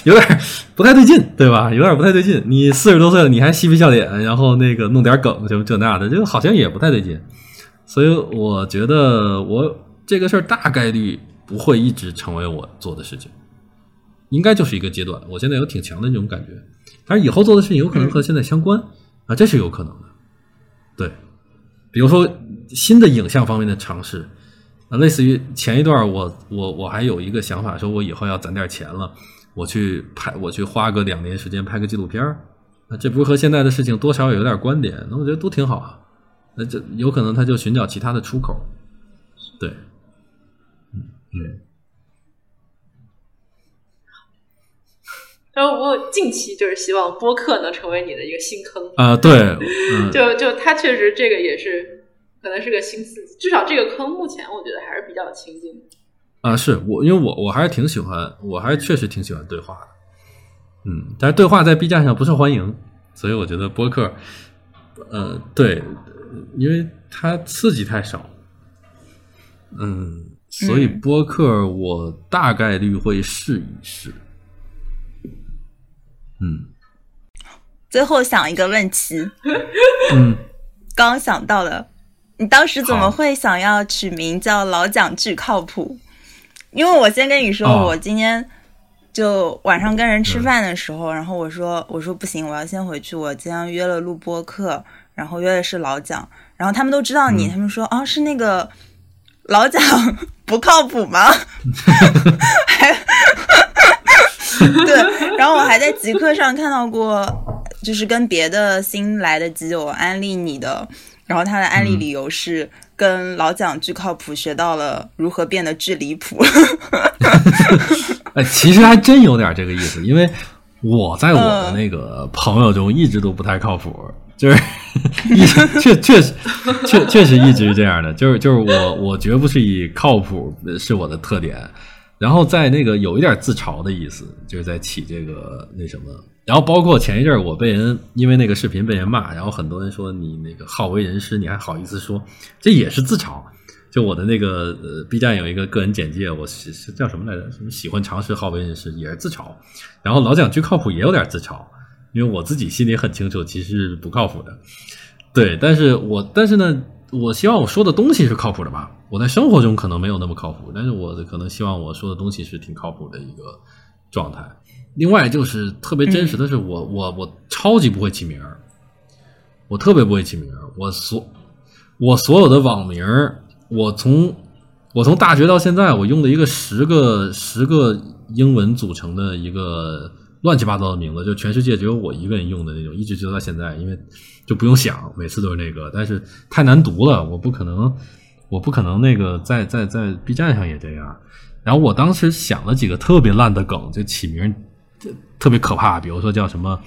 有点不太对劲，对吧？有点不太对劲。你四十多岁了，你还嬉皮笑脸，然后那个弄点梗，就这那的，就好像也不太对劲。所以我觉得，我这个事儿大概率不会一直成为我做的事情，应该就是一个阶段。我现在有挺强的那种感觉，但是以后做的事情有可能和现在相关啊，这是有可能的。对，比如说新的影像方面的尝试啊，类似于前一段我我我还有一个想法，说我以后要攒点钱了。我去拍，我去花个两年时间拍个纪录片儿，那这不是和现在的事情多少有点关联？那我觉得都挺好啊。那这有可能他就寻找其他的出口，对，嗯嗯。然后我近期就是希望播客能成为你的一个新坑啊，对，就就他确实这个也是可能是个新刺激，至少这个坑目前我觉得还是比较清净。啊，是我，因为我我还是挺喜欢，我还是确实挺喜欢对话的，嗯，但是对话在 B 站上不受欢迎，所以我觉得播客，呃，对，因为它刺激太少，嗯，所以播客我大概率会试一试，嗯，最后想一个问题，嗯，刚想到了，你当时怎么会想要取名叫老蒋巨靠谱？因为我先跟你说，我今天就晚上跟人吃饭的时候，然后我说我说不行，我要先回去，我今天约了录播课，然后约的是老蒋，然后他们都知道你，他们说啊是那个老蒋不靠谱吗？还 对，然后我还在极客上看到过，就是跟别的新来的基友安利你的，然后他的安利理由是。跟老蒋巨靠谱，学到了如何变得巨离谱。哎，其实还真有点这个意思，因为我在我的那个朋友中一直都不太靠谱，就是 一确确实确确实一直是这样的，就是就是我我绝不是以靠谱是我的特点，然后在那个有一点自嘲的意思，就是在起这个那什么。然后包括前一阵儿，我被人因为那个视频被人骂，然后很多人说你那个好为人师，你还好意思说，这也是自嘲。就我的那个呃 B 站有一个个人简介，我是是叫什么来着？什么喜欢尝试好为人师，也是自嘲。然后老蒋巨靠谱也有点自嘲，因为我自己心里很清楚，其实是不靠谱的。对，但是我但是呢，我希望我说的东西是靠谱的吧？我在生活中可能没有那么靠谱，但是我可能希望我说的东西是挺靠谱的一个状态。另外就是特别真实的是，我我我超级不会起名儿，我特别不会起名儿。我所我所有的网名儿，我从我从大学到现在，我用的一个十个十个英文组成的一个乱七八糟的名字，就全世界只有我一个人用的那种，一直直到现在，因为就不用想，每次都是那个，但是太难读了，我不可能，我不可能那个在在在 B 站上也这样。然后我当时想了几个特别烂的梗，就起名特别可怕，比如说叫什么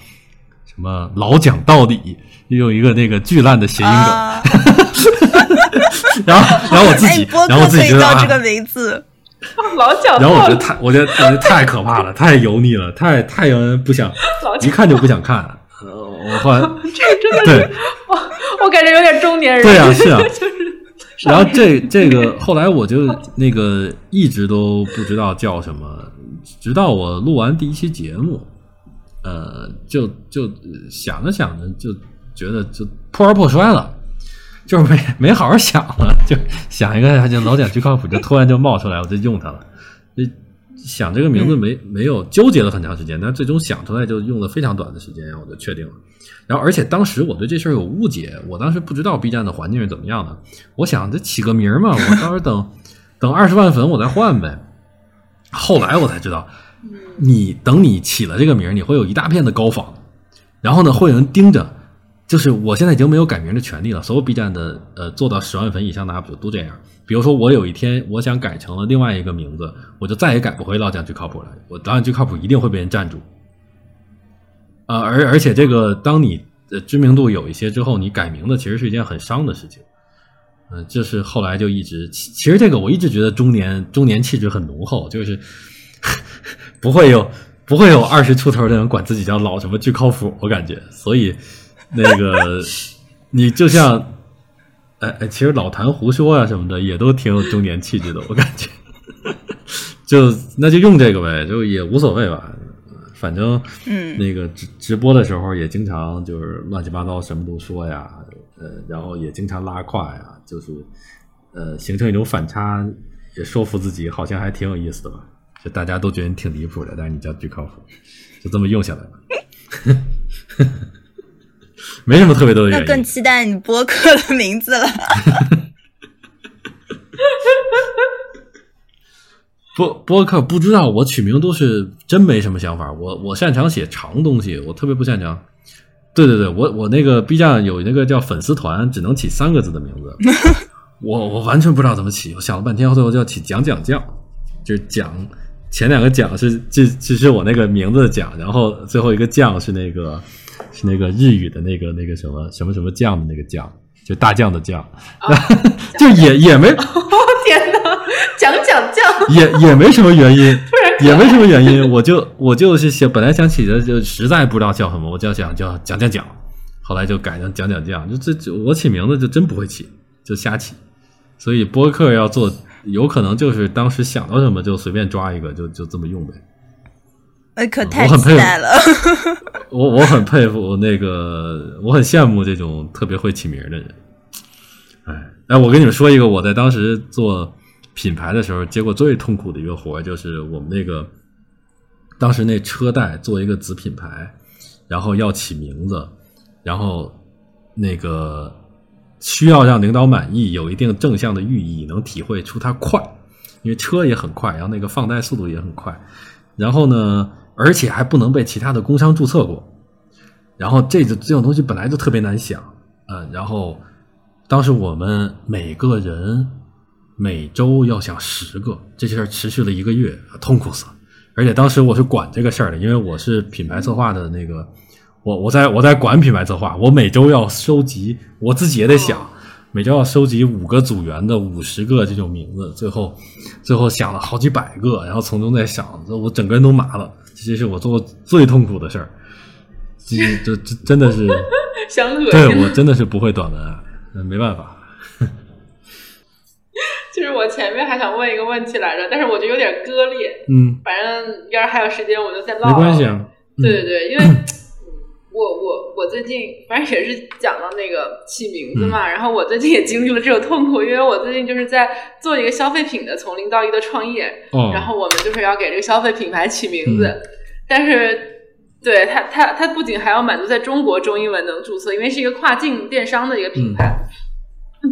什么老讲道理，又有一个那个巨烂的谐音梗，啊，然后然后我自哎，己，播然后我自己觉得啊这个名字，老讲然后我，觉得太，我觉得我觉得太可怕了，太油腻了，太太让人不想，一看就不想看。呃我后来 这真的是，我我感觉有点中年人。对啊是啊就是然后这 这个后来我就那个一直都不知道叫什么，直到我录完第一期节目，呃，就就想着想着就觉得就破罐破摔了，就是没没好好想了，就想一个就老蒋巨靠谱，就突然就冒出来，我就用它了。就想这个名字没没有纠结了很长时间，但最终想出来就用了非常短的时间，我就确定了。然后而且当时我对这事儿有误解，我当时不知道 B 站的环境是怎么样的，我想这起个名儿嘛，我到时候等 等二十万粉我再换呗。后来我才知道，你等你起了这个名儿，你会有一大片的高仿，然后呢会有人盯着。就是我现在已经没有改名的权利了，所有 B 站的呃做到十万粉以上的 UP 主都这样。比如说我有一天我想改成了另外一个名字，我就再也改不回老蒋最靠谱了。我老讲最靠谱一定会被人占住。啊、而而且这个当你的知名度有一些之后，你改名字其实是一件很伤的事情。嗯、就是后来就一直，其其实这个我一直觉得中年中年气质很浓厚，就是 不会有不会有二十出头的人管自己叫老什么巨靠谱，我感觉，所以那个你就像，哎哎，其实老谈胡说啊什么的，也都挺有中年气质的，我感觉。就那就用这个呗，就也无所谓吧，反正嗯，那个直直播的时候也经常就是乱七八糟什么都说呀，呃，然后也经常拉胯呀，就是呃形成一种反差，也说服自己好像还挺有意思的吧，就大家都觉得你挺离谱的，但是你叫巨靠谱，就这么用下来了。没什么特别多的那更原因，期待你播客的名字了。播播客不知道，我取名都是真没什么想法。我我擅长写长东西，我特别不擅长。对对对，我我那个 B 站有那个叫粉丝团，只能起三个字的名字，我我完全不知道怎么起。我想了半天，最后就要起讲讲酱，就是讲前两个讲是这这是我那个名字的讲，然后最后一个酱是那个是那个日语的那个那个什么什么什么酱的那个酱，就大酱的酱，就也也没 天哪，讲讲讲，也也没什么原因，也没什么原因，我就我就是想本来想起的就实在不知道叫什么，我就想叫讲讲讲，后来就改成讲讲讲，就这这我起名字就真不会起，就瞎起，所以播客要做，有可能就是当时想到什么就随便抓一个，就就这么用呗。呃，可太我很佩服期待了。我我很佩服那个，我很羡慕这种特别会起名的人。哎，哎，我跟你们说一个，我在当时做品牌的时候接过最痛苦的一个活儿，就是我们那个当时那车贷做一个子品牌，然后要起名字，然后那个需要让领导满意，有一定正向的寓意，能体会出它快，因为车也很快，然后那个放贷速度也很快，然后呢，而且还不能被其他的工商注册过。然后这个这种东西本来就特别难想，嗯，然后当时我们每个人每周要想十个，这事儿持续了一个月，痛苦死了。而且当时我是管这个事儿的，因为我是品牌策划的那个，我我在我在管品牌策划，我每周要收集，我自己也得想，每周要收集五个组员的五十个这种名字，最后最后想了好几百个，然后从中再想，我整个人都麻了，这是我做过最痛苦的事儿。这这这真的是，想恶对心。我真的是不会短文没办法。就是我前面还想问一个问题来着，但是我觉得有点割裂。嗯，反正要是还有时间，我就再唠。没关系。啊。嗯对对对，因为 我我我最近反正也是讲到那个起名字嘛，然后我最近也经历了这种痛苦，因为我最近就是在做一个消费品的从零到一的创业，哦，然后我们就是要给这个消费品牌起名字，嗯但是对它它它不仅还要满足在中国中英文能注册，因为是一个跨境电商的一个品牌。嗯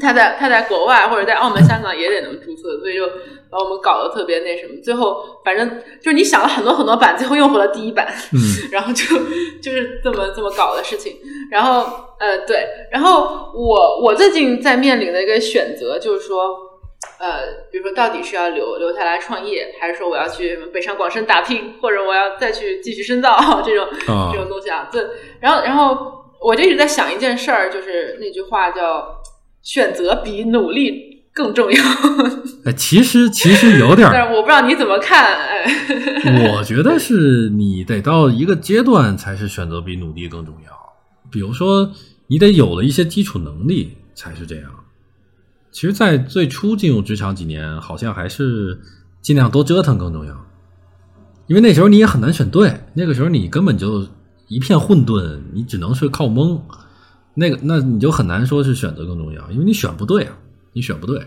它在他在国外或者在澳门、香港也得能注册，所以就把我们搞得特别那什么。最后反正就是你想了很多很多版，最后用回了第一版。嗯 然后就就是这么这么搞的事情。然后呃对，然后我我最近在面临的一个选择就是说，呃，比如说到底是要留留下来创业，还是说我要去北上广深打拼，或者我要再去继续深造 这种、啊这种东西啊？这然后然后我就一直在想一件事儿，就是那句话叫“选择比努力更重要 ”，哎，其实其实有点儿 但是我不知道你怎么看，哎，我觉得是你得到一个阶段才是选择比努力更重要。比如说，你得有了一些基础能力才是这样。其实，在最初进入职场几年，好像还是尽量多折腾更重要，因为那时候你也很难选对，那个时候你根本就一片混沌，你只能是靠蒙。那个，那你就很难说是选择更重要，因为你选不对啊，你选不对。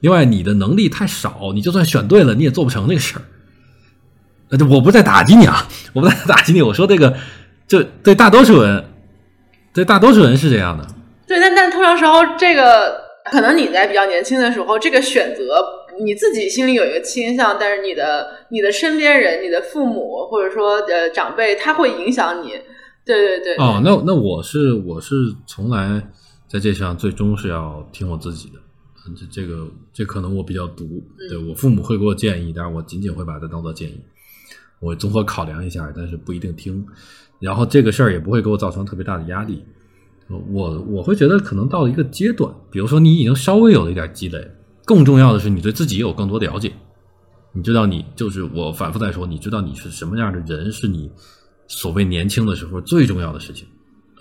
另外，你的能力太少，你就算选对了，你也做不成那个事儿。呃，这我不是在打击你啊，我不是在打击你，我说这个，就对大多数人，对大多数人是这样的。对，但但通常时候这个可能你在比较年轻的时候，这个选择你自己心里有一个倾向，但是你的你的身边人、你的父母或者说呃长辈，他会影响你。对对对，哦，那那我是我是从来在这上最终是要听我自己的，嗯这这个这可能我比较独，对我父母会给我建议，但是我仅仅会把它当做建议，我综合考量一下，但是不一定听，然后这个事儿也不会给我造成特别大的压力。我我会觉得可能到了一个阶段，比如说你已经稍微有了一点积累，更重要的是你对自己有更多的了解，你知道你就是我反复在说，你知道你是什么样的人，是你所谓年轻的时候最重要的事情。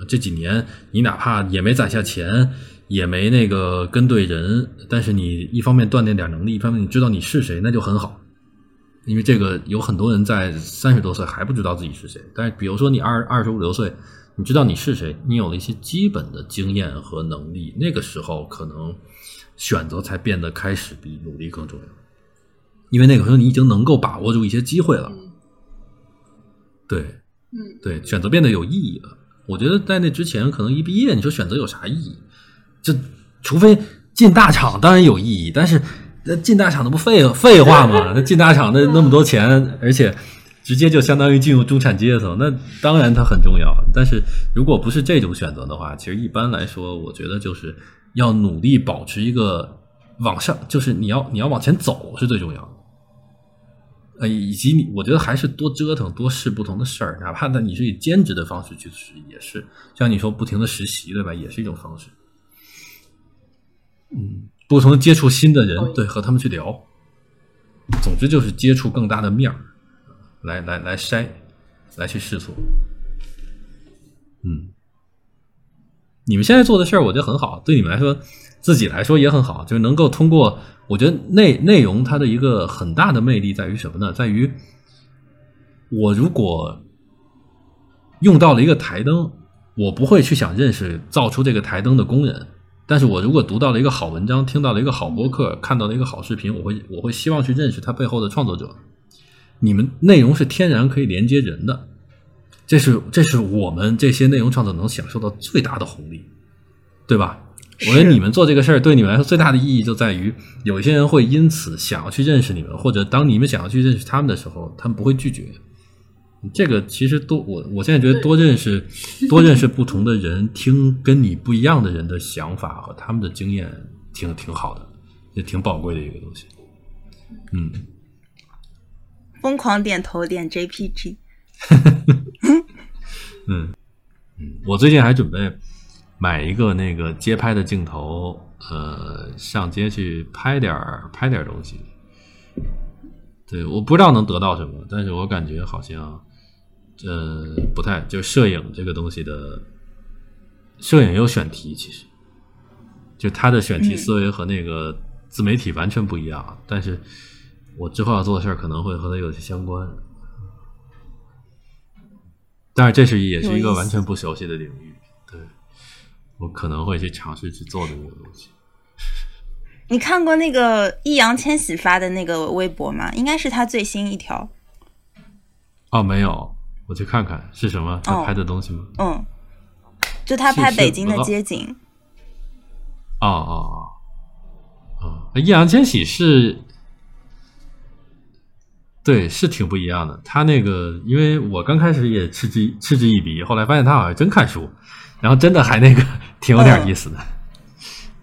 这几年你哪怕也没攒下钱，也没那个跟对人，但是你一方面锻炼点能力，一方面你知道你是谁，那就很好。因为这个有很多人在三十多岁还不知道自己是谁，但是比如说你二二十五六岁，你知道你是谁，你有了一些基本的经验和能力，那个时候可能选择才变得开始比努力更重要，因为那个时候你已经能够把握住一些机会了。对，嗯，对，选择变得有意义了。我觉得在那之前，可能一毕业，你说选择有啥意义？就除非进大厂，当然有意义，但是那进大厂那不废废话吗？那进大厂那那么多钱，而且直接就相当于进入中产阶层，那当然它很重要。但是如果不是这种选择的话，其实一般来说，我觉得就是要努力保持一个往上，就是你要你要往前走是最重要的。呃，以及你，我觉得还是多折腾，多试不同的事儿，哪怕那你是以兼职的方式去试，也是像你说不停的实习，对吧？也是一种方式。嗯，不同接触新的人，对，和他们去聊。总之就是接触更大的面儿，来来来筛，来去试错。嗯，你们现在做的事儿，我觉得很好，对你们来说，自己来说也很好，就是能够通过。我觉得内内容它的一个很大的魅力在于什么呢？在于我如果用到了一个台灯，我不会去想认识造出这个台灯的工人，但是我如果读到了一个好文章，听到了一个好播客，看到了一个好视频，我会我会希望去认识它背后的创作者。你们内容是天然可以连接人的，这是这是我们这些内容创作者能享受到最大的红利，对吧？我觉得你们做这个事儿对你们来说最大的意义就在于，有一些人会因此想要去认识你们，或者当你们想要去认识他们的时候，他们不会拒绝。这个其实多我我现在觉得多认识多认识不同的人，听跟你不一样的人的想法和他们的经验，挺挺好的，也挺宝贵的一个东西。嗯，疯狂点头点 JPG，嗯嗯，我最近还准备买一个那个街拍的镜头，呃，上街去拍点儿拍点儿东西。对，我不知道能得到什么，但是我感觉好像，呃，不太就摄影这个东西的，摄影也有选题，其实就他的选题思维和那个自媒体完全不一样。但是我之后要做的事儿可能会和它有些相关。但是这是也是一个完全不熟悉的领域，对我可能会去尝试去做这个东西。你看过那个易烊千玺发的那个微博吗？应该是他最新一条。哦，没有，我去看看是什么他哦拍的东西吗？嗯，就他拍北京的街景。哦哦哦，哦，易烊千玺是，对，是挺不一样的。他那个，因为我刚开始也嗤之嗤之以鼻，后来发现他好像真看书，然后真的还那个挺有点意思的。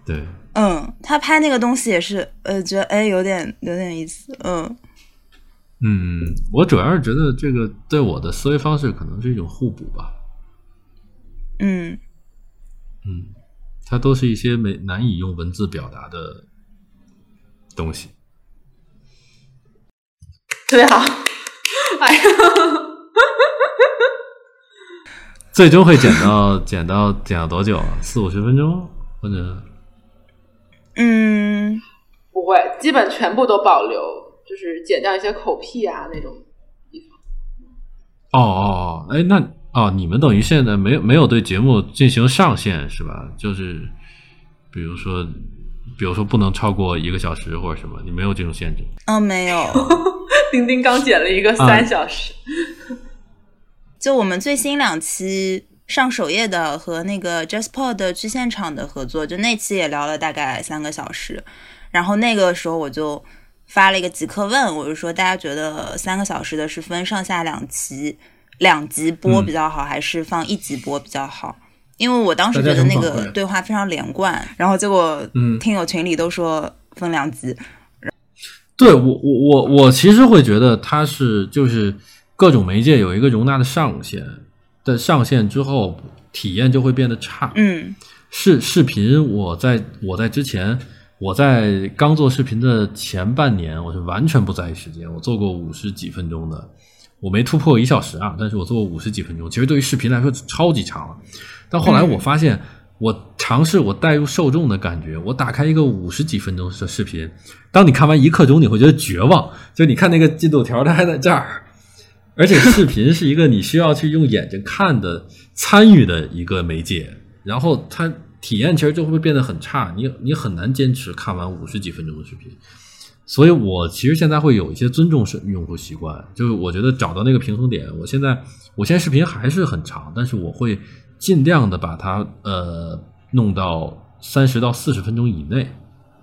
对，嗯，他拍那个东西也是，呃，觉得哎有点有点意思，嗯嗯，我主要是觉得这个对我的思维方式可能是一种互补吧。嗯嗯，它都是一些没难以用文字表达的东西。特别好，哎呀，最终会剪到剪到剪到多久啊？四五十分钟，或者嗯，不会，基本全部都保留，就是剪掉一些口癖啊那种地方。哦哦哦，哎，那哦，你们等于现在没有没有对节目进行上限是吧？就是比如说，比如说不能超过一个小时或者什么，你没有这种限制。哦，没有，丁丁刚剪了一个三小时，就我们最新两期上首页的和那个 Jasper 的去现场的合作，就那期也聊了大概三个小时。然后那个时候我就发了一个即刻问，我就说大家觉得三个小时的是分上下两期两集播比较好，还是放一集播比较好？因为我当时觉得那个对话非常连贯，然后结果嗯。听友群里都说分两集，对我我我我其实会觉得它是就是各种媒介有一个容纳的上限，的上限之后体验就会变得差。嗯视视频，我在我在之前，我在刚做视频的前半年，我是完全不在意时间，我做过五十几分钟的，我没突破一小时啊，但是我做过五十几分钟，其实对于视频来说超级长了。但后来我发现，我尝试我带入受众的感觉，我打开一个五十几分钟的视频，当你看完一刻钟，你会觉得绝望，就你看那个进度条，它还在这儿。而且视频是一个你需要去用眼睛看的、参与的一个媒介，然后它体验其实就会变得很差，你你很难坚持看完五十几分钟的视频。所以我其实现在会有一些尊重是用户习惯，就是我觉得找到那个平衡点。我现在我现在视频还是很长，但是我会尽量的把它呃弄到三十到四十分钟以内，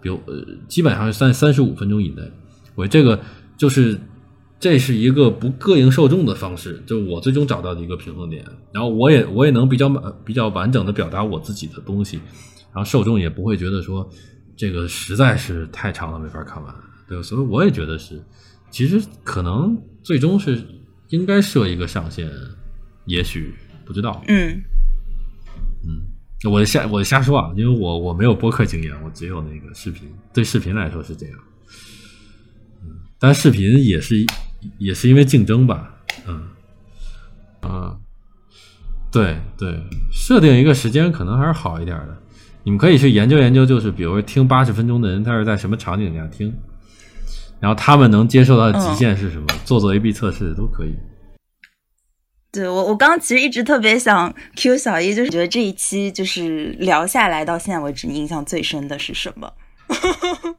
比如呃基本上是三三十五分钟以内。我这个就是这是一个不膈应受众的方式，就是我最终找到的一个平衡点。然后我也我也能比较满比较完整的表达我自己的东西，然后受众也不会觉得说这个实在是太长了没法看完。对，所以我也觉得是，其实可能最终是应该设一个上限，也许不知道。嗯我瞎我瞎说啊，因为我我没有播客经验，我只有那个视频。对视频来说是这样，嗯，但视频也是也是因为竞争吧，嗯嗯，对对，设定一个时间可能还是好一点的。你们可以去研究研究，就是比如说听八十分钟的人，他是在什么场景下听，然后他们能接受到的极限是什么，做做 A/B 测试都可以。对我，我刚刚其实一直特别想 Q 小一，就是觉得这一期就是聊下来到现在为止，你印象最深的是什么？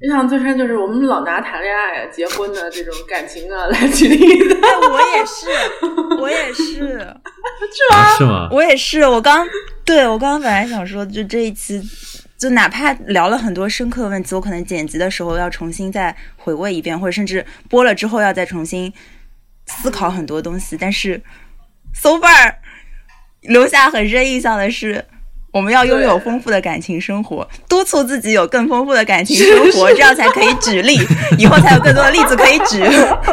印象最深就是我们老拿谈恋爱、啊、结婚的这种感情啊 来举例的，哎，我也是，我也是，啊是吗？我也是。我刚对我刚刚本来想说，就这一期，就哪怕聊了很多深刻的问题，我可能剪辑的时候要重新再回味一遍，或者甚至播了之后要再重新思考很多东西。但是，so far 留下很深印象的是。我们要拥有丰富的感情生活，督促自己有更丰富的感情生活，这样才可以举例，以后才有更多的例子可以举。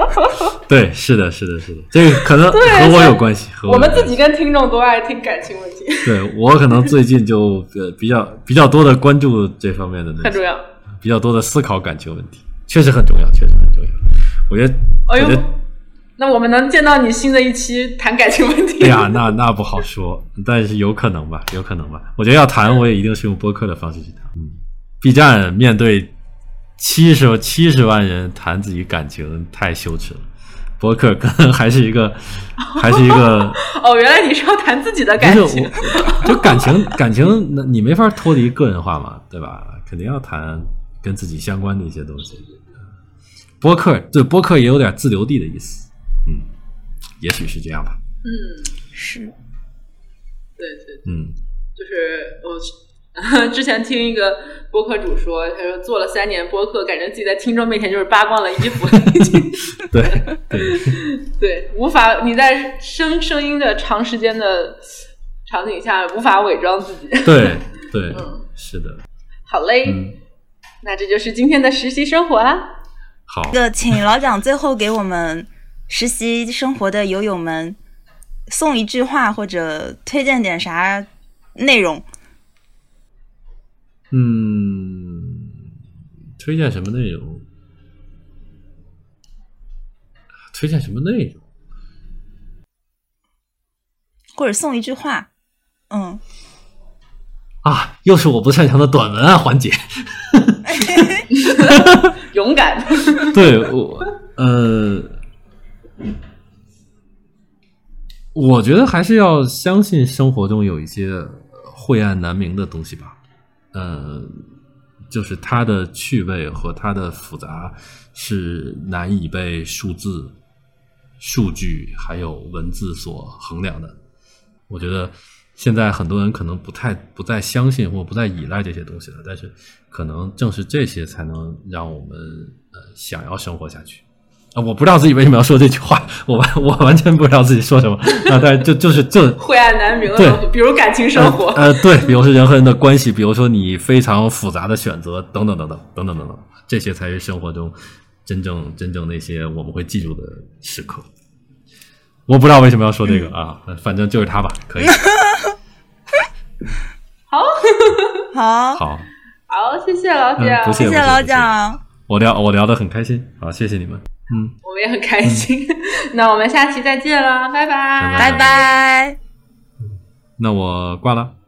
对，是的，是的，是的，这个可能和我有关系。和我们自己跟听众都爱听感情问题，对我可能最近就呃比较比较多的关注这方面的东西，很重要。比较多的思考感情问题，确实很重要，确实很重要。我觉得，哎我觉得，那我们能见到你新的一期谈感情问题？哎呀，那那不好说，但是有可能吧，有可能吧。我觉得要谈，我也一定是用播客的方式去谈。嗯，B 站面对七十七十万人谈自己感情，太羞耻了。播客可 能还是一个，还是一个。哦，原来你是要谈自己的感情。就感情感情，那你没法脱离个人化嘛，对吧？肯定要谈跟自己相关的一些东西。播客对播客也有点自留地的意思，嗯，也许是这样吧，嗯，是，对对，嗯，就是我 之前听一个播客主说，他说做了三年播客，感觉自己在听众面前就是扒光了衣服，对 对，对，无法你在声声音的长时间的场景下无法伪装自己。对对，嗯是的，好嘞，嗯，那这就是今天的实习生活啦。好，这个，请老蒋最后给我们实习生活的友友们送一句话，或者推荐点啥内容。嗯，推荐什么内容？推荐什么内容？或者送一句话，嗯，啊，又是我不擅长的短文案环节。勇敢，对我，呃，我觉得还是要相信生活中有一些晦暗难明的东西吧。呃，就是它的趣味和它的复杂是难以被数字、数据还有文字所衡量的。我觉得现在很多人可能不太不再相信或不再依赖这些东西了，但是可能正是这些才能让我们呃想要生活下去。啊，我不知道自己为什么要说这句话，我完我完全不知道自己说什么。啊，但是就就是这 晦暗难明的对东西，比如感情生活。呃，呃对，比如说人和人的关系，比如说你非常复杂的选择，等等等等等等等等，这些才是生活中真正真正那些我们会记住的时刻。我不知道为什么要说这个啊，反正就是他吧，可以，好，好，好，好，谢谢老嗯蒋，谢谢老蒋，我聊我聊的很开心，好，谢谢你们，嗯，我们也很开心。那我们下期再见了，拜拜，拜拜拜。那我挂了。